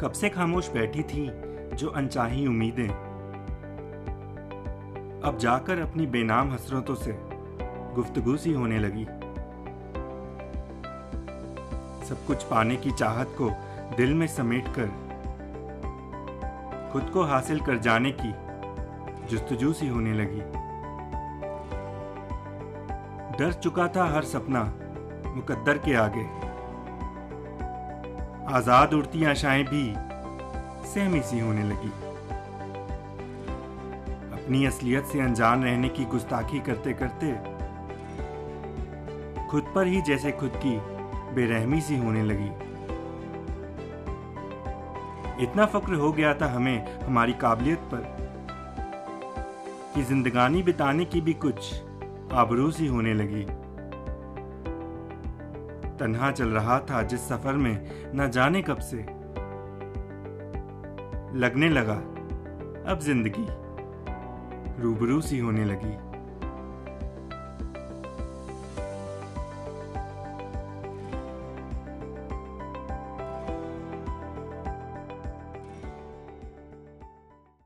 कब से खामोश बैठी थी जो अनचाही उम्मीदें। अब जाकर अपनी बेनाम हसरतों से गुफ्तगू सी होने लगी। सब कुछ पाने की चाहत को दिल में समेटकर, खुद को हासिल कर जाने की जुस्तजू सी होने लगी। डर चुका था हर सपना मुकद्दर के आगे। आज़ाद उड़ती आशाएँ भी सहमी सी होने लगी। अपनी असलियत से अनजान रहने की गुस्ताखी करते करते खुद पर ही जैसे खुद की बेरहमी सी होने लगी। इतना फक्र हो गया था हमें हमारी काबिलियत पर कि जिंदगानी बिताने की भी कुछ आबरू सी होने लगी। तन्हा चल रहा था जिस सफ़र में न जाने कब से। लगने लगा, अब ज़िंदगी रूबरू सी होने लगी।